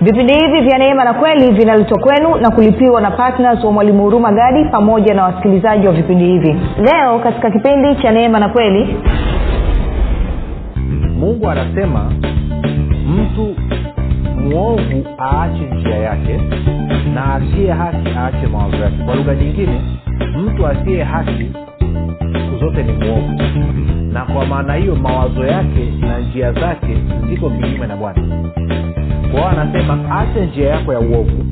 vipindi hivi vya neema na kweli vinaletwa kwenu na kulipiwa na ptns wa mwalimu huruma gadi pamoja na wasikilizaji wa vipindi hivi. Leo katika kipindi cha neema na kweli mungu anasema mtu mwovu aache njia yake na asiye haki aache mawazo yake. Kwa lugha nyingine mtu asiye haki siku zote ni mwovu. Na kwa maana hiyo mawazo yake na njia zake ziko kinyume na bwana kwao anasema acha njia yako ya uovu.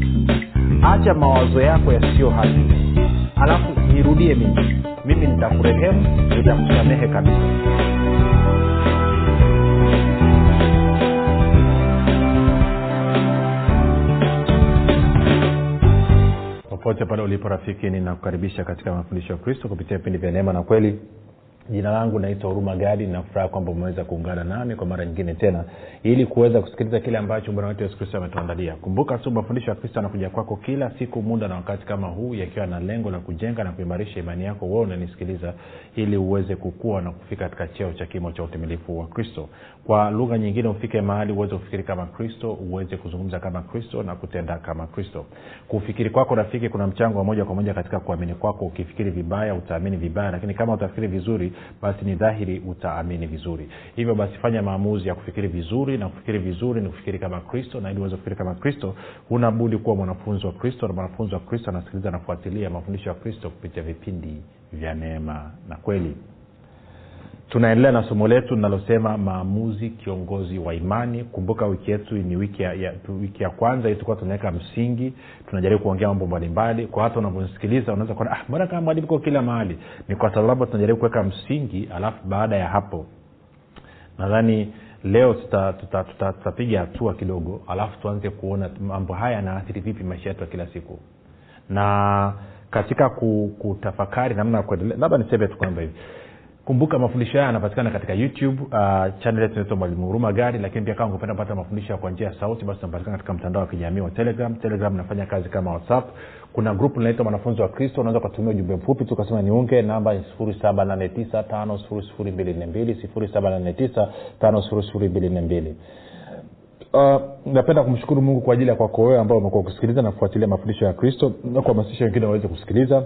Acha mawazo yako yasiyo haki alafu nirudie mimi. Mimi nitakurehemu nitakusamehe kabisa. Popote pale ulipo rafiki ninakukaribisha katika mafundisho ya kristo kupitia vipindi vya neema na kweli jina langu naitwa huruma gadi nafuraha kwamba umeweza kuungana nami kwa mara nyingine tena. Ili kuweza kusikiliza kile ambacho bwana wetu yesu kristo ametuandalia. Kumbuka tu mafundisho ya kristo anakuja kwako kila siku muda na wakati kama huu yakiwa na lengo la kujenga na kuimarisha imani yako. Wewe unanisikiliza ili uweze kukua na kufika katika cheo cha kimo cha utimilifu wa kristo kwa lugha nyingine ufike mahali uweze kufikiri kama kristo uweze kuzungumza kama kristo na kutenda kama kristo. Kufikiri kwako rafiki kuna mchango wa moja kwa moja katika kuamini kwako. Ukifikiri vibaya utaamini vibaya lakini kama utafikiri vizuri basi ni dhahiri utaamini vizuri. Hivyo basi fanya maamuzi ya kufikiri vizuri na kufikiri vizuri ni kufikiri kama kristo na ili uweze kufikiri kama kristo huna budi kuwa mwanafunzi wa kristo na mwanafunzi wa kristo anasikiliza nafuatilia mafundisho ya kristo kupitia vipindi vya neema na kweli tunaendelea na somo letu linalosema maamuzi kiongozi wa imani. Kumbuka wiki yetu ni wiki ya, ya, wiki ya kwanza tulikuwa tunaweka msingi. Tunajaribu kuongea mambo mbalimbali. Kwa hata unavyosikiliza unaweza kuona ah, mbona kama mwalimu kila mahali? Ni kwa sababu tunajaribu kuweka msingi alafu baada ya hapo nadhani leo tutapiga tuta, tuta, tuta, tuta hatua kidogo alafu tuanze kuona mambo haya yanaathiri vipi maisha yetu ya kila siku. Na katika kutafakari namna ya kuendelea labda niseme tu kwamba hivi kumbuka mafundisho haya yanapatikana katika youtube uh, chanel yetu mwalimu huruma gari lakini pia kama ungependa kupata mafundisho kwa njia ya sauti basi unapatikana katika mtandao wa kijamii wa telegram. Telegram inafanya kazi kama whatsapp. Kuna grupu linaitwa mwanafunzi wa kristo unaweza ukatumia ujumbe mfupi tu ukasema niunge namba ni 789 5242 Uh, napenda kumshukuru mungu kwa ajili ya kwako wewe ambao umekuwa ukisikiliza na kufuatilia mafundisho ya kristo na kuhamasisha wengine waweze kusikiliza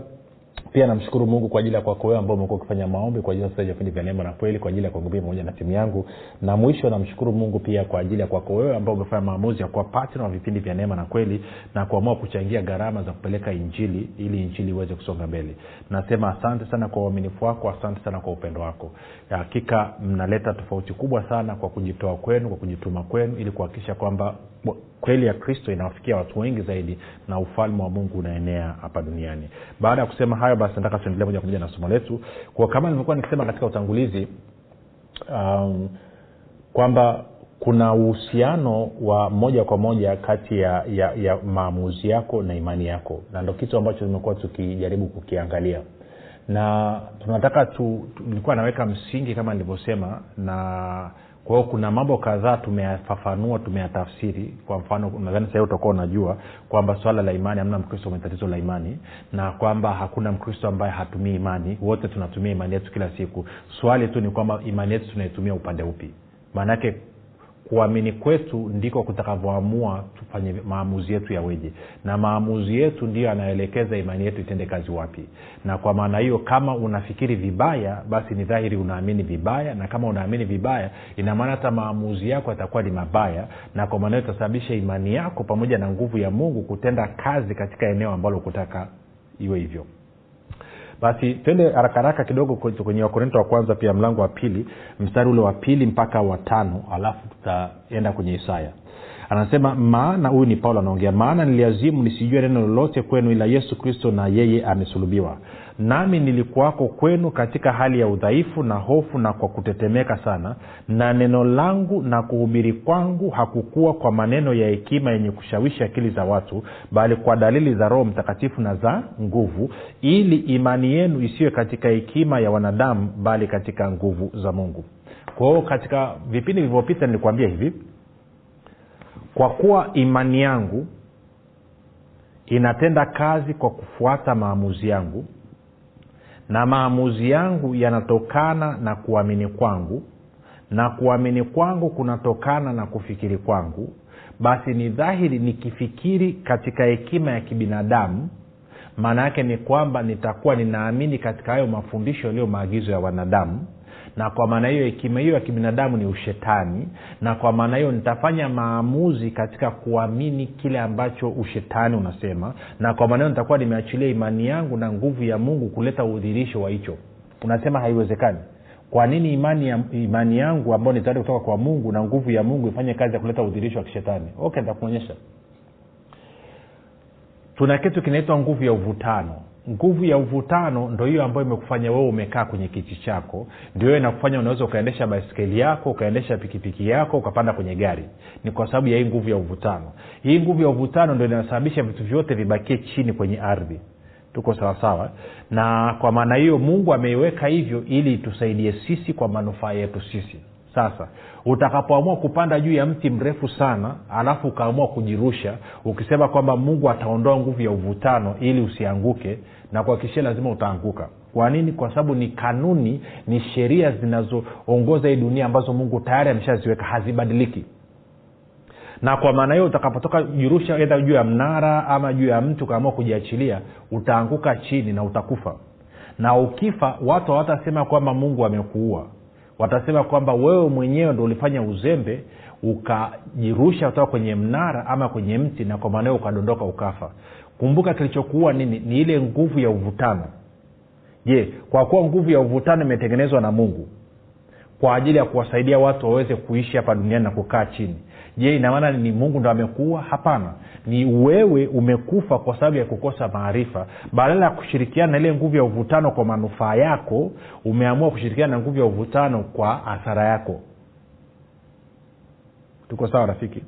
pia namshukuru mungu kwa ajili ya kwako wewe ambao umekuwa ukifanya maombi kwa ajili ya vipindi vya neema na kweli kwa ajili ya kwangu pamoja na timu yangu. Na mwisho namshukuru mungu pia kwa ajili ya kwako wewe ambao umefanya maamuzi ya kuwa patna wa vipindi vya neema na kweli na kuamua kuchangia gharama za kupeleka injili ili injili iweze kusonga mbele. Nasema asante sana kwa uaminifu wako asante sana kwa upendo wako. Hakika mnaleta tofauti kubwa sana kwa kujitoa kwenu kwa kujituma kwenu ili kuhakikisha kwamba kweli ya kristo inawafikia watu wengi zaidi na ufalme wa mungu unaenea hapa duniani. Baada ya kusema hayo basi nataka tuendelee moja kwa moja na somo letu. Kwa kama nilivyokuwa nikisema katika utangulizi um, kwamba kuna uhusiano wa moja kwa moja kati ya, ya, ya maamuzi yako na imani yako. Na ndo kitu ambacho tumekuwa tukijaribu kukiangalia. Na tunataka tu, tu nilikuwa naweka msingi kama nilivyosema na kwa hiyo kuna mambo kadhaa tumeyafafanua tumeyatafsiri. Kwa mfano nadhani sahii utakuwa unajua kwamba swala la imani hamna mkristo mwenye tatizo la imani na kwamba hakuna mkristo ambaye hatumii imani. Wote tunatumia imani yetu kila siku. Swali tu ni kwamba imani yetu tunaitumia upande upi? Maanake kuamini kwetu ndiko kutakavyoamua tufanye maamuzi yetu yaweje na maamuzi yetu ndiyo yanaelekeza imani yetu itende kazi wapi. Na kwa maana hiyo kama unafikiri vibaya basi ni dhahiri unaamini vibaya na kama unaamini vibaya ina maana hata maamuzi yako yatakuwa ni mabaya na kwa maana hiyo itasababisha imani yako pamoja na nguvu ya mungu kutenda kazi katika eneo ambalo kutaka iwe hivyo basi twende haraka haraka kidogo kwenye wakorinto wa kwanza pia mlango wa pili mstari ule wa pili mpaka wa tano alafu tutaenda kwenye isaya. Anasema maana huyu ni paulo anaongea maana niliazimu nisijue neno lolote kwenu ila yesu kristo na yeye amesulubiwa nami nilikuwako kwenu katika hali ya udhaifu na hofu na kwa kutetemeka sana na neno langu na kuhubiri kwangu hakukuwa kwa maneno ya hekima yenye kushawishi akili za watu bali kwa dalili za roho mtakatifu na za nguvu ili imani yenu isiwe katika hekima ya wanadamu bali katika nguvu za mungu. Kwa hiyo katika vipindi vilivyopita nilikuambia hivi kwa kuwa imani yangu inatenda kazi kwa kufuata maamuzi yangu na maamuzi yangu yanatokana na kuamini kwangu. Na kuamini kwangu kunatokana na kufikiri kwangu. Basi ni dhahiri nikifikiri katika hekima ya kibinadamu maana yake ni kwamba nitakuwa ninaamini katika hayo mafundisho yaliyo maagizo ya wanadamu na kwa maana hiyo hekima hiyo ya kibinadamu ni ushetani. Na kwa maana hiyo nitafanya maamuzi katika kuamini kile ambacho ushetani unasema. Na kwa maana hiyo nitakuwa nimeachilia imani yangu na nguvu ya mungu kuleta udhirisho wa hicho. Unasema haiwezekani. Kwa nini imani, ya, imani yangu ambayo ni tayari kutoka kwa mungu na nguvu ya mungu ifanye kazi ya kuleta udhirisho wa kishetani? Okay nitakuonyesha. Tuna kitu kinaitwa nguvu ya uvutano nguvu ya uvutano ndo hiyo ambayo imekufanya wewe umekaa kwenye kiti chako. Ndio hiyo inakufanya unaweza ukaendesha baiskeli yako ukaendesha pikipiki yako ukapanda kwenye gari. Ni kwa sababu ya hii nguvu ya uvutano. Hii nguvu ya uvutano ndo inasababisha vitu vyote vibakie chini kwenye ardhi. Tuko sawasawa na kwa maana hiyo mungu ameiweka hivyo ili tusaidie sisi kwa manufaa yetu sisi sasa utakapoamua kupanda juu ya mti mrefu sana alafu ukaamua kujirusha ukisema kwamba mungu ataondoa nguvu ya uvutano ili usianguke na kuhakikishia lazima utaanguka. Kwa nini? Kwa sababu ni kanuni ni sheria zinazoongoza hii dunia ambazo mungu tayari ameshaziweka hazibadiliki. Na kwa maana hiyo utakapotoka jirusha edha juu ya mnara ama juu ya mtu ukaamua kujiachilia utaanguka chini na utakufa. Na ukifa watu hawatasema kwamba mungu amekuua watasema kwamba wewe mwenyewe ndo ulifanya uzembe ukajirusha kutoka kwenye mnara ama kwenye mti na kwa maanao ukadondoka ukafa. Kumbuka kilichokuua nini? Ni ile nguvu ya uvutano. Je kwa kuwa nguvu ya uvutano imetengenezwa na mungu kwa ajili ya kuwasaidia watu waweze kuishi hapa duniani na kukaa chini je inamaana ni mungu ndo amekuwa hapana. Ni wewe umekufa kwa sababu ya kukosa maarifa. Badala ya kushirikiana na ile nguvu ya uvutano kwa manufaa yako umeamua kushirikiana na nguvu ya uvutano kwa athara yako. Tuko sawa rafiki?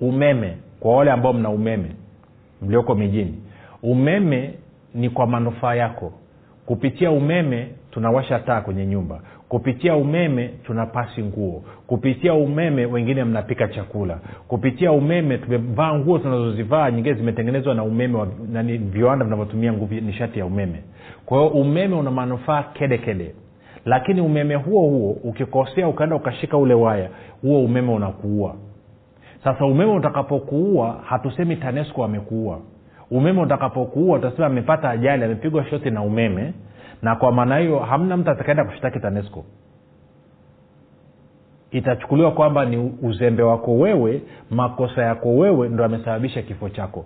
Umeme kwa wale ambao mna umeme mlioko mijini umeme ni kwa manufaa yako. Kupitia umeme tunawasha taa kwenye nyumba kupitia umeme tunapasi nguo. Kupitia umeme wengine mnapika chakula. Kupitia umeme tumevaa nguo tunazozivaa nyingine zimetengenezwa na umeme wa, nani, viwanda vinavyotumia nguvu nishati ya umeme. Kwa hiyo umeme una manufaa kedekede lakini umeme huo huo ukikosea ukaenda ukashika ule waya huo umeme unakuua. Sasa umeme utakapokuua hatusemi tanesco amekuua. Umeme utakapokuua utasema amepata ajali amepigwa shoti na umeme na kwa maana hiyo hamna mtu atakaenda kushtaki tanesco. Itachukuliwa kwamba ni uzembe wako wewe makosa yako wewe ndo amesababisha kifo chako.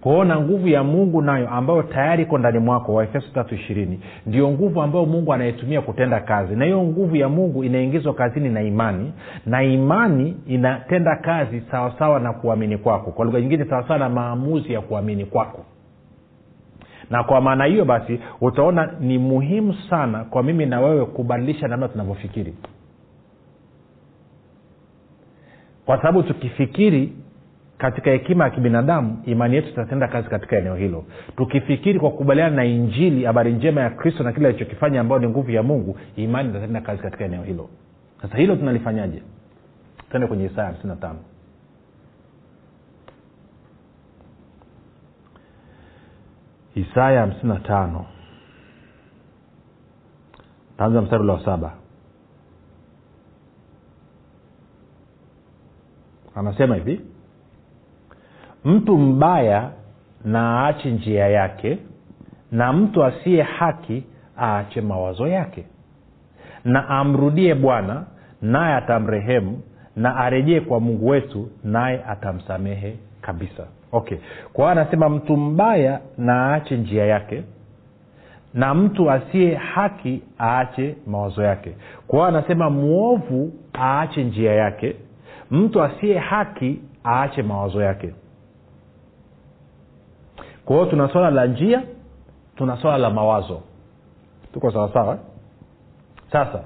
Kwaona nguvu ya mungu nayo ambayo tayari iko ndani mwako waefeso tatu ishirini ndio nguvu ambayo mungu anayetumia kutenda kazi. Na hiyo nguvu ya mungu inaingizwa kazini na imani na imani inatenda kazi sawasawa na kuamini kwako. Kwa lugha nyingine sawasawa na maamuzi ya kuamini kwako na kwa maana hiyo basi utaona ni muhimu sana kwa mimi na wewe kubadilisha namna tunavyofikiri. Kwa sababu tukifikiri katika hekima ya kibinadamu imani yetu itatenda kazi katika eneo hilo. Tukifikiri kwa kukubaliana na injili habari njema ya kristo na kile alichokifanya ambayo ni nguvu ya mungu imani itatenda kazi katika eneo hilo. Sasa hilo tunalifanyaje? Tende kwenye isaya hamsini na tano isaya hamsini na tano. Taanza mstari ule wa saba. Anasema hivi mtu mbaya na aache njia yake na mtu asiye haki aache mawazo yake. Na amrudie bwana naye atamrehemu na arejee kwa mungu wetu naye atamsamehe kabisa okay. Kwa hiyo anasema mtu mbaya na aache njia yake na mtu asiye haki aache mawazo yake. Kwa hiyo anasema mwovu aache njia yake mtu asiye haki aache mawazo yake. Kwa hiyo tuna swala la njia tuna swala la mawazo. Tuko sawasawa sasa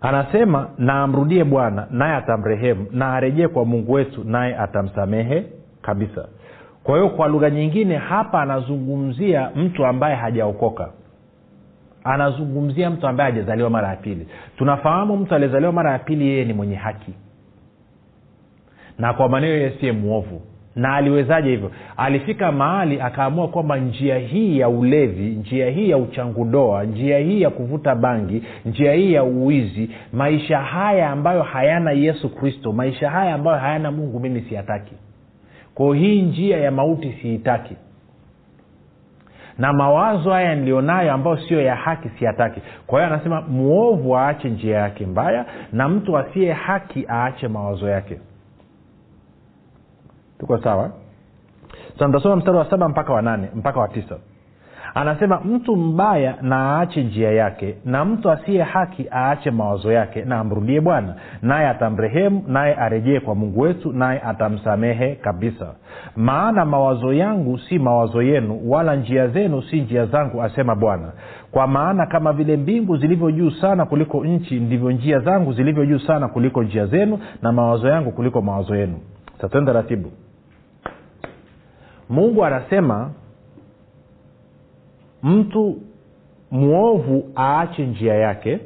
anasema na amrudie bwana naye atamrehemu na arejee kwa mungu wetu naye atamsamehe kabisa. Kwa hiyo kwa lugha nyingine hapa anazungumzia mtu ambaye hajaokoka. Anazungumzia mtu ambaye hajazaliwa mara ya pili. Tunafahamu mtu aliyezaliwa mara ya pili yeye ni mwenye haki. Na kwa maneno yeye siye mwovu na aliwezaje hivyo? Alifika mahali akaamua kwamba njia hii ya ulevi njia hii ya uchangudoa njia hii ya kuvuta bangi njia hii ya uwizi maisha haya ambayo hayana yesu kristo maisha haya ambayo hayana mungu mimi siyataki. Kwao hii njia ya mauti siitaki. Na mawazo haya nilionayo ambayo sio ya haki siyataki. Kwa hiyo anasema mwovu aache njia yake mbaya na mtu asiye haki aache mawazo yake tuko sawa? Tutasoma mstari wa saba mpaka wa nane mpaka wa tisa. Anasema mtu mbaya na aache njia yake na mtu asiye haki aache mawazo yake na amrudie bwana naye atamrehemu naye arejee kwa mungu wetu naye atamsamehe kabisa. Maana mawazo yangu si mawazo yenu wala njia zenu si njia zangu asema bwana. Kwa maana kama vile mbingu zilivyo juu sana kuliko nchi ndivyo njia zangu zilivyo juu sana kuliko njia zenu na mawazo yangu kuliko mawazo yenu. Satenda ratibu mungu anasema mtu mwovu aache njia yake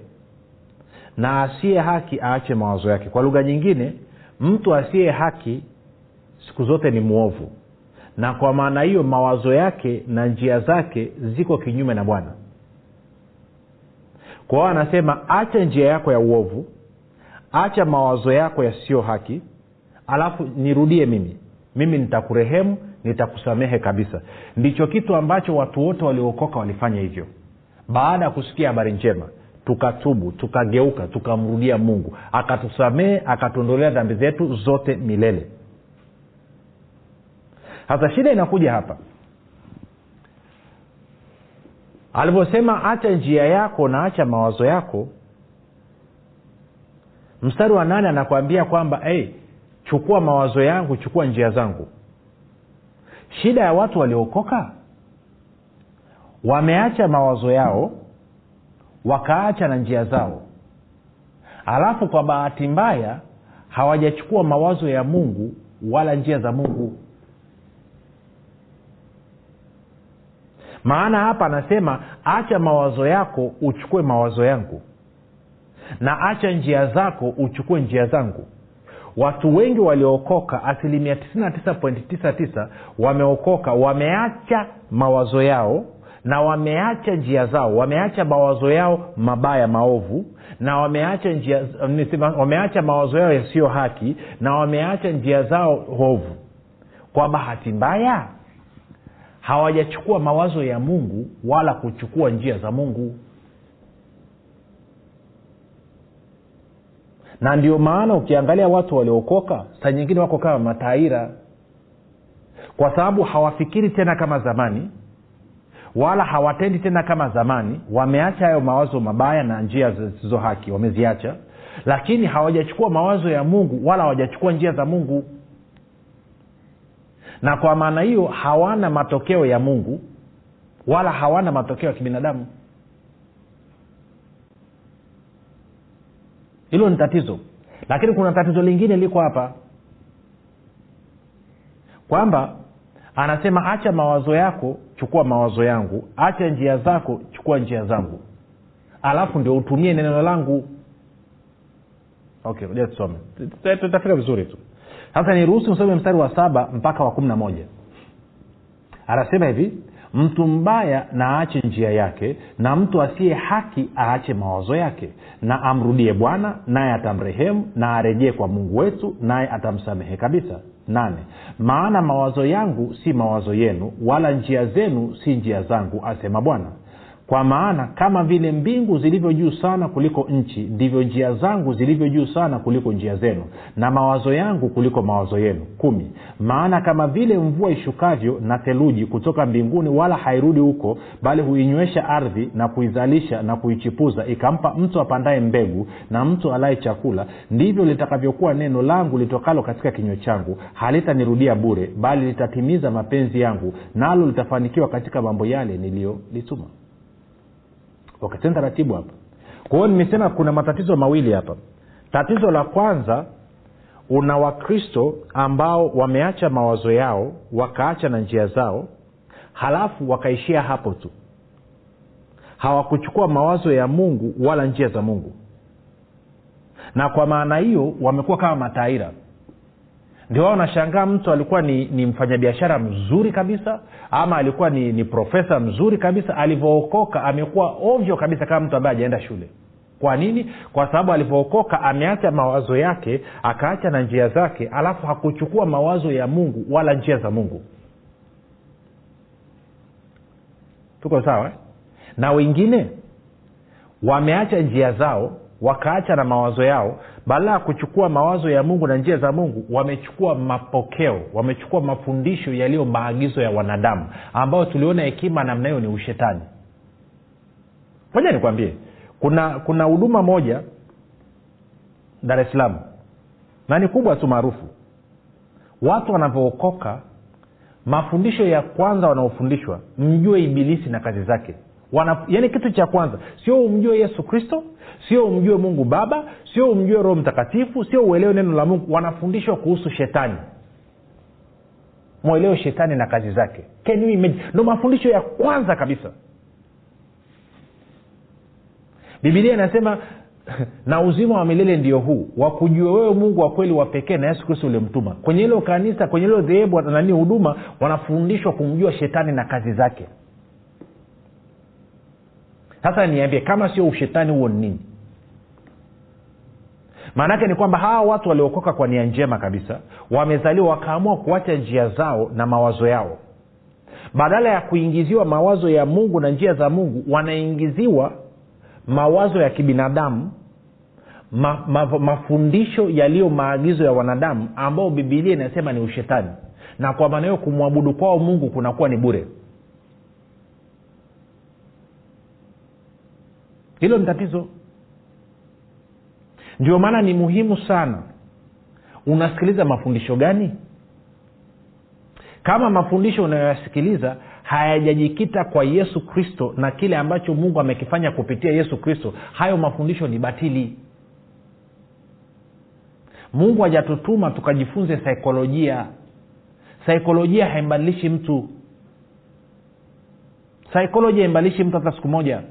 na asiye haki aache mawazo yake. Kwa lugha nyingine mtu asiye haki siku zote ni mwovu. Na kwa maana hiyo mawazo yake na njia zake ziko kinyume na bwana. Kwa hiyo anasema acha njia yako ya uovu acha mawazo yako yasiyo haki alafu nirudie mimi. Mimi nitakurehemu nitakusamehe kabisa. Ndicho kitu ambacho watu wote waliookoka walifanya hivyo. Baada ya kusikia habari njema tukatubu tukageuka tukamrudia mungu. Akatusamehe akatuondolea dhambi zetu zote milele. Sasa shida inakuja hapa. Alivyosema acha njia yako na acha mawazo yako. Mstari wa nane anakuambia kwamba hey, chukua mawazo yangu chukua njia zangu shida ya watu waliokoka? Wameacha mawazo yao wakaacha na njia zao. Alafu kwa bahati mbaya hawajachukua mawazo ya mungu wala njia za mungu. Maana hapa anasema acha mawazo yako uchukue mawazo yangu na acha njia zako uchukue njia zangu watu wengi waliookoka asilimia 99.99 wameokoka wameacha mawazo yao na wameacha njia zao wameacha mawazo yao mabaya maovu na wameacha njia wameacha mawazo yao yasiyo haki na wameacha njia zao hovu. Kwa bahati mbaya hawajachukua mawazo ya mungu wala kuchukua njia za mungu na ndio maana ukiangalia watu waliokoka saa nyingine wako kama mataira. Kwa sababu hawafikiri tena kama zamani wala hawatendi tena kama zamani. Wameacha hayo mawazo mabaya na njia zisizo haki wameziacha. Lakini hawajachukua mawazo ya mungu wala hawajachukua njia za mungu. Na kwa maana hiyo hawana matokeo ya mungu wala hawana matokeo ya kibinadamu hilo ni tatizo. Lakini kuna tatizo lingine liko hapa. Kwamba anasema acha mawazo yako chukua mawazo yangu. Acha njia zako chukua njia zangu. Alafu ndio utumie neno langu. Okay tusome tutafika vizuri tu. Sasa niruhusu msome mstari wa saba mpaka wa kumi na moja. Anasema hivi mtu mbaya na aache njia yake na mtu asiye haki aache mawazo yake na amrudie bwana naye atamrehemu na arejee kwa mungu wetu naye atamsamehe kabisa. Nane maana mawazo yangu si mawazo yenu wala njia zenu si njia zangu asema bwana kwa maana kama vile mbingu zilivyo juu sana kuliko nchi ndivyo njia zangu zilivyo juu sana kuliko njia zenu na mawazo yangu kuliko mawazo yenu. Kumi. Maana kama vile mvua ishukavyo na theluji kutoka mbinguni wala hairudi huko bali huinywesha ardhi na kuizalisha na kuichipuza ikampa mtu apandaye mbegu na mtu alaye chakula ndivyo litakavyokuwa neno langu litokalo katika kinywa changu. Halitanirudia bure bali litatimiza mapenzi yangu nalo litafanikiwa katika mambo yale niliyolituma wakatenda taratibu hapa. Kwa hiyo nimesema kuna matatizo mawili hapa. Tatizo la kwanza una wakristo ambao wameacha mawazo yao wakaacha na njia zao halafu wakaishia hapo tu. Hawakuchukua mawazo ya mungu wala njia za mungu. Na kwa maana hiyo wamekuwa kama mataira ndio wao nashangaa mtu alikuwa ni, ni mfanyabiashara mzuri kabisa ama alikuwa ni, ni profesa mzuri kabisa. Alivyookoka amekuwa ovyo kabisa kama mtu ambaye ajaenda shule. Kwa nini? Kwa sababu alivyookoka ameacha mawazo yake akaacha na njia zake alafu hakuchukua mawazo ya mungu wala njia za mungu. Tuko sawa eh? na wengine wameacha njia zao wakaacha na mawazo yao badala ya kuchukua mawazo ya mungu na njia za mungu wamechukua mapokeo wamechukua mafundisho yaliyo maagizo ya wanadamu ambayo tuliona hekima namna hiyo ni ushetani. Moja nikwambie kuna kuna huduma moja dar es salaam na ni kubwa tu maarufu. Watu wanavyookoka mafundisho ya kwanza wanaofundishwa mjue ibilisi na kazi zake Wana, yaani kitu cha kwanza sio umjue yesu kristo sio umjue mungu baba sio umjue roho mtakatifu sio uelewe neno la mungu. Wanafundishwa kuhusu shetani. Mwelewe shetani na kazi zake. Ndo mafundisho ya kwanza kabisa. Bibilia inasema na uzima wa milele ndio huu wakujua wewe mungu wa kweli wa pekee na yesu kristo uliomtuma kwenye hilo kanisa kwenye hilo dhehebu nani huduma wanafundishwa kumjua shetani na kazi zake sasa niambie kama sio ushetani huo ni nini? Maanaake ni kwamba hawa watu waliokoka kwa nia njema kabisa wamezaliwa wakaamua kuacha njia zao na mawazo yao. Badala ya kuingiziwa mawazo ya mungu na njia za mungu wanaingiziwa mawazo ya kibinadamu ma, ma, mafundisho yaliyo maagizo ya wanadamu ambao bibilia inasema ni ushetani. Na kwa maana hiyo kumwabudu kwao mungu kunakuwa ni bure hilo ni tatizo. Ndio maana ni muhimu sana. Unasikiliza mafundisho gani? Kama mafundisho unayoyasikiliza hayajajikita kwa yesu kristo na kile ambacho mungu amekifanya kupitia yesu kristo hayo mafundisho ni batili. Mungu hajatutuma tukajifunze saikolojia. Saikolojia haimbadilishi mtu. Saikolojia haimbadilishi mtu hata siku moja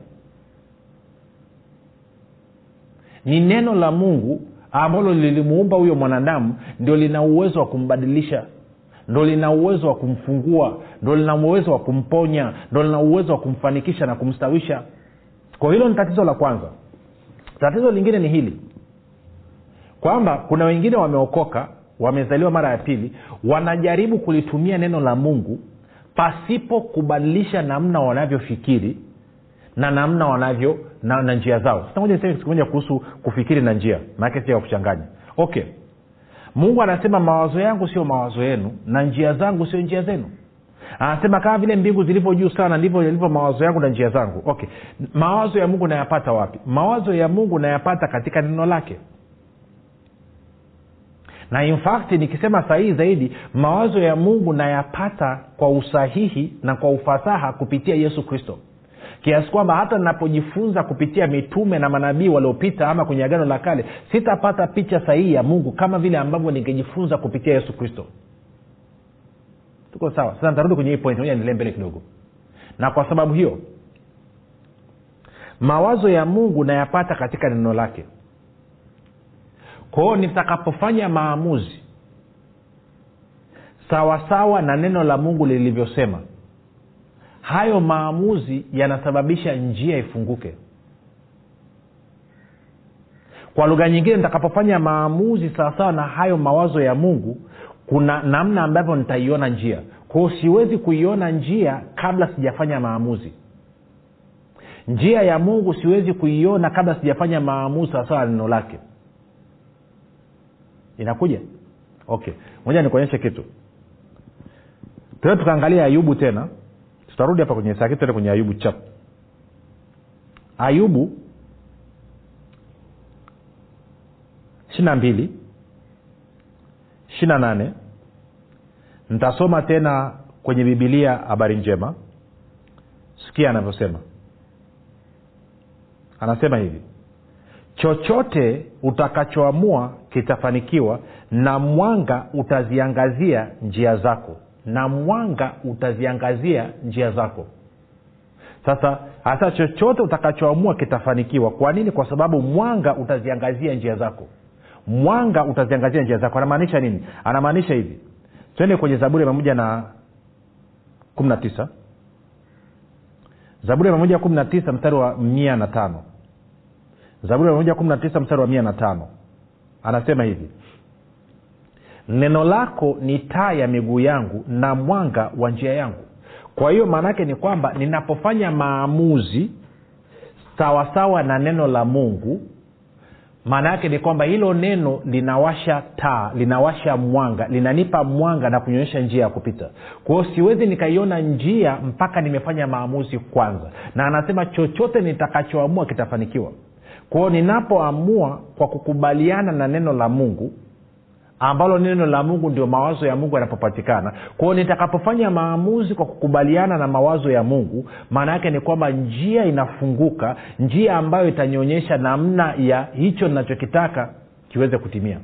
ni neno la mungu ambalo lilimuumba huyo mwanadamu ndio lina uwezo wa kumbadilisha ndo lina uwezo wa kumfungua ndo lina uwezo wa kumponya ndo lina uwezo wa kumfanikisha na kumstawisha. Kwa hilo ni tatizo la kwanza. Tatizo lingine ni hili kwamba kuna wengine wameokoka wamezaliwa mara ya pili wanajaribu kulitumia neno la mungu pasipo kubadilisha namna wanavyofikiri na namna wanavyo na, na njia zao. Sitamoja kuhusu kufikiri na njia maanake sio kuchanganya. Okay. Mungu anasema mawazo yangu sio mawazo yenu na njia zangu sio njia zenu. Anasema kama vile mbingu zilivyo juu sana ndivyo yalivyo mawazo yangu na njia zangu. Okay. Mawazo ya mungu nayapata wapi? Mawazo ya mungu nayapata katika neno lake. Na in fact nikisema sahihi zaidi mawazo ya mungu nayapata kwa usahihi na kwa ufasaha kupitia yesu kristo kiasi kwamba hata ninapojifunza kupitia mitume na manabii waliopita ama kwenye agano la kale sitapata picha sahihi ya mungu kama vile ambavyo ningejifunza kupitia yesu kristo. Tuko sawa? Sasa nitarudi kwenye hii point niendelee mbele kidogo. Na kwa sababu hiyo mawazo ya mungu nayapata katika neno lake. Kwa nitakapofanya maamuzi sawasawa na neno la mungu lilivyosema hayo maamuzi yanasababisha njia ifunguke. Kwa lugha nyingine nitakapofanya maamuzi sawasawa na hayo mawazo ya mungu kuna namna ambavyo nitaiona njia. Kwao siwezi kuiona njia kabla sijafanya maamuzi. Njia ya mungu siwezi kuiona kabla sijafanya maamuzi sawasawa na neno lake. Inakuja? Okay. Moja nikuonyeshe kitu. Tena tukaangalia ayubu tena tutarudi hapa kwenye saki tuende kwenye ayubu chap ayubu ishiri mbili ishiri nane. Ntasoma tena kwenye bibilia habari njema. Sikia anavyosema. Anasema hivi chochote utakachoamua kitafanikiwa na mwanga utaziangazia njia zako na mwanga utaziangazia njia zako. Sasa hasa chochote utakachoamua kitafanikiwa. Kwa nini? Kwa sababu mwanga utaziangazia njia zako. Mwanga utaziangazia njia zako. Anamaanisha nini? Anamaanisha hivi. Twende kwenye zaburi mia moja na kumi na tisa. Zaburi ya mia moja kumi na tisa mstari wa mia na tano. Zaburi mia moja kumi na tisa mstari wa mia na tano. Anasema hivi neno lako ni taa ya miguu yangu na mwanga wa njia yangu. Kwa hiyo maanaake ni kwamba ninapofanya maamuzi sawasawa na neno la mungu maana yake ni kwamba hilo neno linawasha taa linawasha mwanga linanipa mwanga na kunyonyesha njia ya kupita. Kwa hiyo siwezi nikaiona njia mpaka nimefanya maamuzi kwanza. Na anasema chochote nitakachoamua kitafanikiwa. Kwa hiyo ninapoamua kwa kukubaliana na neno la mungu ambalo neno la mungu ndio mawazo ya mungu yanapopatikana. Kwao nitakapofanya maamuzi kwa kukubaliana na mawazo ya mungu maana yake ni kwamba njia inafunguka njia ambayo itanionyesha namna ya hicho ninachokitaka kiweze kutimia.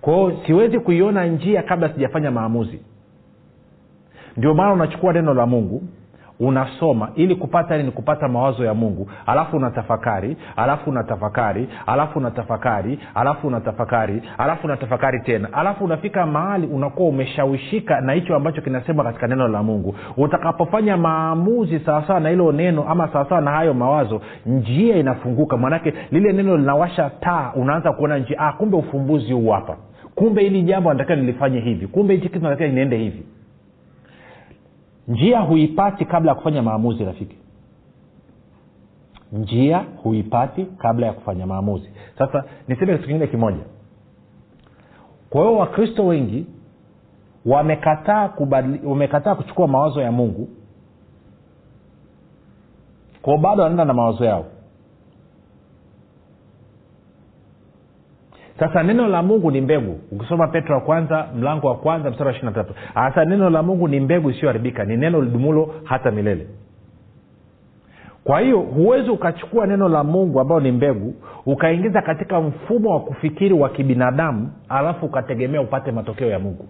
Kwao siwezi kuiona njia kabla sijafanya maamuzi. Ndio maana unachukua neno la mungu unasoma ili kupata ni kupata mawazo ya mungu. Alafu unatafakari alafu unatafakari alafu unatafakari alafu unatafakari alafu unatafakari tena. Alafu unafika mahali unakuwa umeshawishika na hicho ambacho kinasema katika neno la mungu. Utakapofanya maamuzi sawasawa na hilo neno ama sawasawa na hayo mawazo njia inafunguka. Manake lile neno linawasha taa unaanza kuona njia ah, kumbe ufumbuzi huu hapa. Kumbe hili jambo natakiwa nilifanye hivi. Kumbe hichi kitu natakiwa niende hivi njia huipati kabla ya kufanya maamuzi rafiki. Njia huipati kabla ya kufanya maamuzi. Sasa niseme kitu kingine kimoja. Kwa hiyo wakristo wengi wamekataa kubadili, wamekataa kuchukua mawazo ya mungu kwao bado wanaenda na mawazo yao sasa neno la mungu ni mbegu. Ukisoma petro wa kwanza mlango wa kwanza mstari wa ishiri na tatu. Hasa neno la mungu ni mbegu isiyoharibika ni neno lidumulo hata milele. Kwa hiyo huwezi ukachukua neno la mungu ambayo ni mbegu ukaingiza katika mfumo wa kufikiri wa kibinadamu alafu ukategemea upate matokeo ya mungu.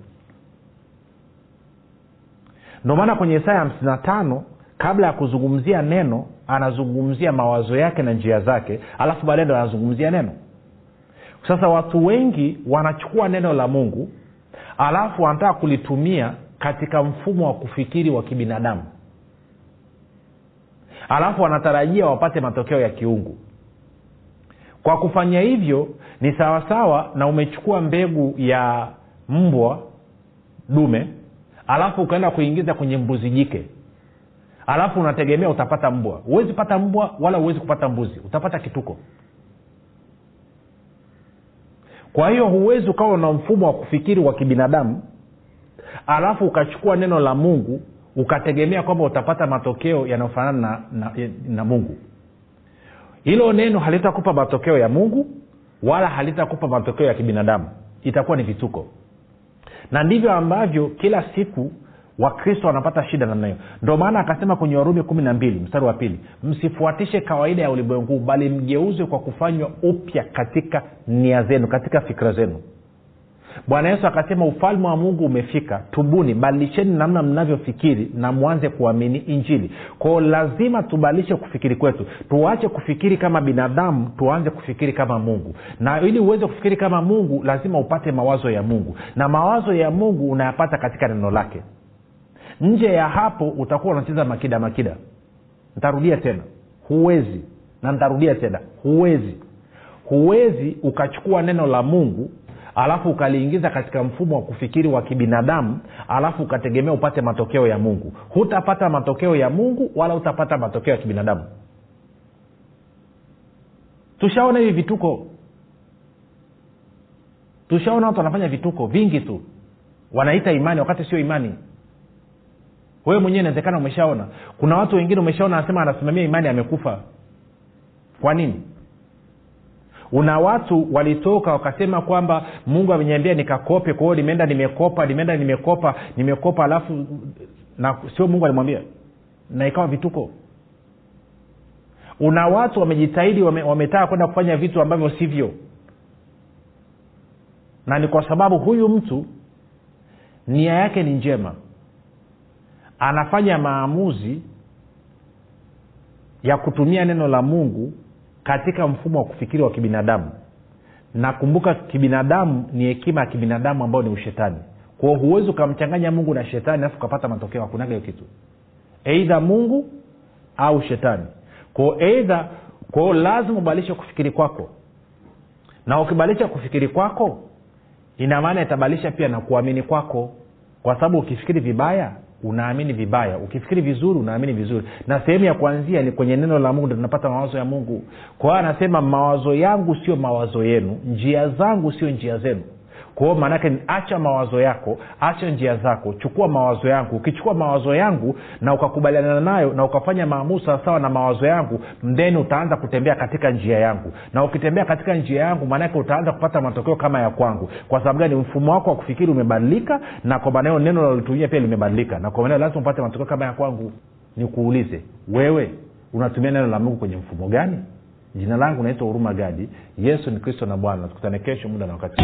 Ndio maana kwenye isaya hamsini tano kabla ya kuzungumzia neno anazungumzia mawazo yake na njia zake alafu baadaye ndo anazungumzia neno sasa watu wengi wanachukua neno la mungu alafu wanataka kulitumia katika mfumo wa kufikiri wa kibinadamu. Alafu wanatarajia wapate matokeo ya kiungu. Kwa kufanya hivyo ni sawasawa na umechukua mbegu ya mbwa dume alafu ukaenda kuingiza kwenye mbuzi jike. Alafu unategemea utapata mbwa. Huwezi pata mbwa wala huwezi kupata mbuzi. Utapata kituko kwa hiyo huwezi ukawa na mfumo wa kufikiri wa kibinadamu alafu ukachukua neno la mungu ukategemea kwamba utapata matokeo yanayofanana na, na, na mungu. Hilo neno halitakupa matokeo ya mungu wala halitakupa matokeo ya kibinadamu. Itakuwa ni vituko. Na ndivyo ambavyo kila siku wakristo wanapata shida namna hiyo. Ndio maana akasema kwenye warumi kumi na mbili mstari wa pili msifuatishe kawaida ya ulimwengu bali mgeuzwe kwa kufanywa upya katika nia zenu katika fikira zenu. Bwana yesu akasema ufalme wa mungu umefika tubuni badilisheni namna mnavyofikiri na mwanze kuamini injili. Kwao lazima tubadilishe kufikiri kwetu. Tuache kufikiri kama binadamu tuanze kufikiri kama mungu. Na ili uweze kufikiri kama mungu lazima upate mawazo ya mungu. Na mawazo ya mungu unayapata katika neno lake nje ya hapo utakuwa unacheza makida makida. Ntarudia tena. Huwezi. Na ntarudia tena. Huwezi. Huwezi ukachukua neno la mungu alafu ukaliingiza katika mfumo wa kufikiri wa kibinadamu alafu ukategemea upate matokeo ya mungu. Hutapata matokeo ya mungu wala utapata matokeo ya kibinadamu. Tushaona hivi vituko. Tushaona watu wanafanya vituko vingi tu. Wanaita imani wakati sio imani wewe mwenyewe inawezekana umeshaona. Kuna watu wengine umeshaona anasema anasimamia imani amekufa. Kwa nini? Una watu walitoka wakasema kwamba mungu ameniambia nikakope kwa hiyo nimeenda nimekopa nimeenda nimekopa nimekopa alafu na sio mungu alimwambia. Na ikawa vituko. Una watu wamejitahidi wame, wametaka kwenda kufanya vitu ambavyo sivyo. Na ni kwa sababu huyu mtu nia yake ni njema anafanya maamuzi ya kutumia neno la mungu katika mfumo wa kufikiri wa kibinadamu. Nakumbuka kibinadamu ni hekima ya kibinadamu ambayo ni ushetani. Kwao huwezi ukamchanganya mungu na shetani alafu ukapata matokeo hakunaga hiyo kitu. Eidha mungu au shetani. Kwao eidha kwao lazima ubadilishe kufikiri kwako. Na ukibadilisha kufikiri kwako ina maana itabadilisha pia na kuamini kwako. Kwa sababu ukifikiri vibaya unaamini vibaya. Ukifikiri vizuri unaamini vizuri. Na sehemu ya kuanzia ni kwenye neno la mungu ndo tunapata mawazo ya mungu. Kwa hiyo anasema mawazo yangu sio mawazo yenu njia zangu sio njia zenu kwa hiyo maanake acha mawazo yako acha njia zako chukua mawazo yangu. Ukichukua mawazo yangu na ukakubaliana nayo na ukafanya maamuzi sawasawa na mawazo yangu mdeni utaanza kutembea katika njia yangu. Na ukitembea katika njia yangu maanake utaanza kupata matokeo kama ya kwangu. Kwa sababu gani? Mfumo wako wa kufikiri umebadilika na kwa hiyo neno nalolitumia pia limebadilika. Na kwa maana lazima upate matokeo kama ya kwangu. Nikuulize wewe unatumia neno la mungu kwenye mfumo gani jina langu naitwa huruma gadi. Yesu ni kristo na bwana. Tukutane kesho muda na wakati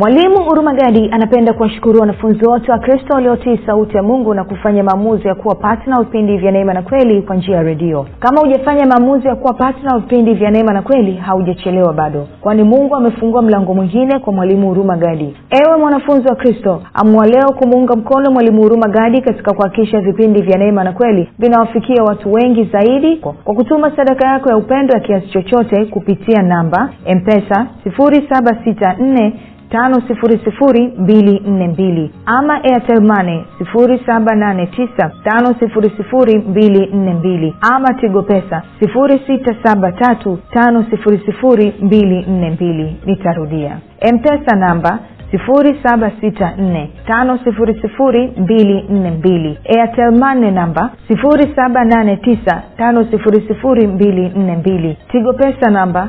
mwalimu hurumagadi anapenda kuwashukuru wanafunzi wote wa kristo waliotii sauti ya mungu na kufanya maamuzi ya kuwa patna wa vipindi vya neema na kweli kwa njia ya redio. Kama hujafanya maamuzi ya kuwa patna wa vipindi vya neema na kweli haujachelewa bado. Kwani mungu amefungua mlango mwingine kwa mwalimu huruma gadi ewe mwanafunzi wa kristo amua leo kumuunga mkono mwalimu huruma gadi katika kuhakikisha vipindi vya neema na kweli vinawafikia watu wengi zaidi kwa kutuma sadaka yako ya upendo ya kiasi chochote kupitia namba empesa 764 tano sifuri sifuri mbili nne mbili ama airtelmane sifuri saba nane tisa tano sifuri sifuri mbili nne mbili ama tigo pesa sifuri sita saba tatu tano sifuri sifuri mbili nne mbili nitarudia. Mpesa namba sifuri saba sita nne tano sifuri sifuri mbili nne mbili airtelmane namba sifuri saba nane tisa tano sifuri sifuri mbili nne mbili tigo pesa namba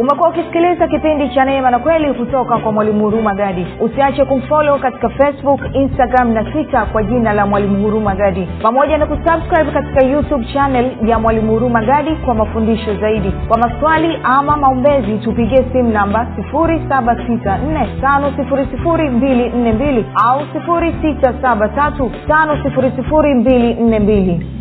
umekuwa ukisikiliza kipindi cha neema na kweli kutoka kwa mwalimu huruma gadi. Usiache kumfolo katika facebook instagram na twitter kwa jina la mwalimu huruma gadi. Pamoja na kusubscribe katika youtube channel ya mwalimu huruma gadi kwa mafundisho zaidi. Kwa maswali ama maombezi tupigie simu namba 7645242 au 6735242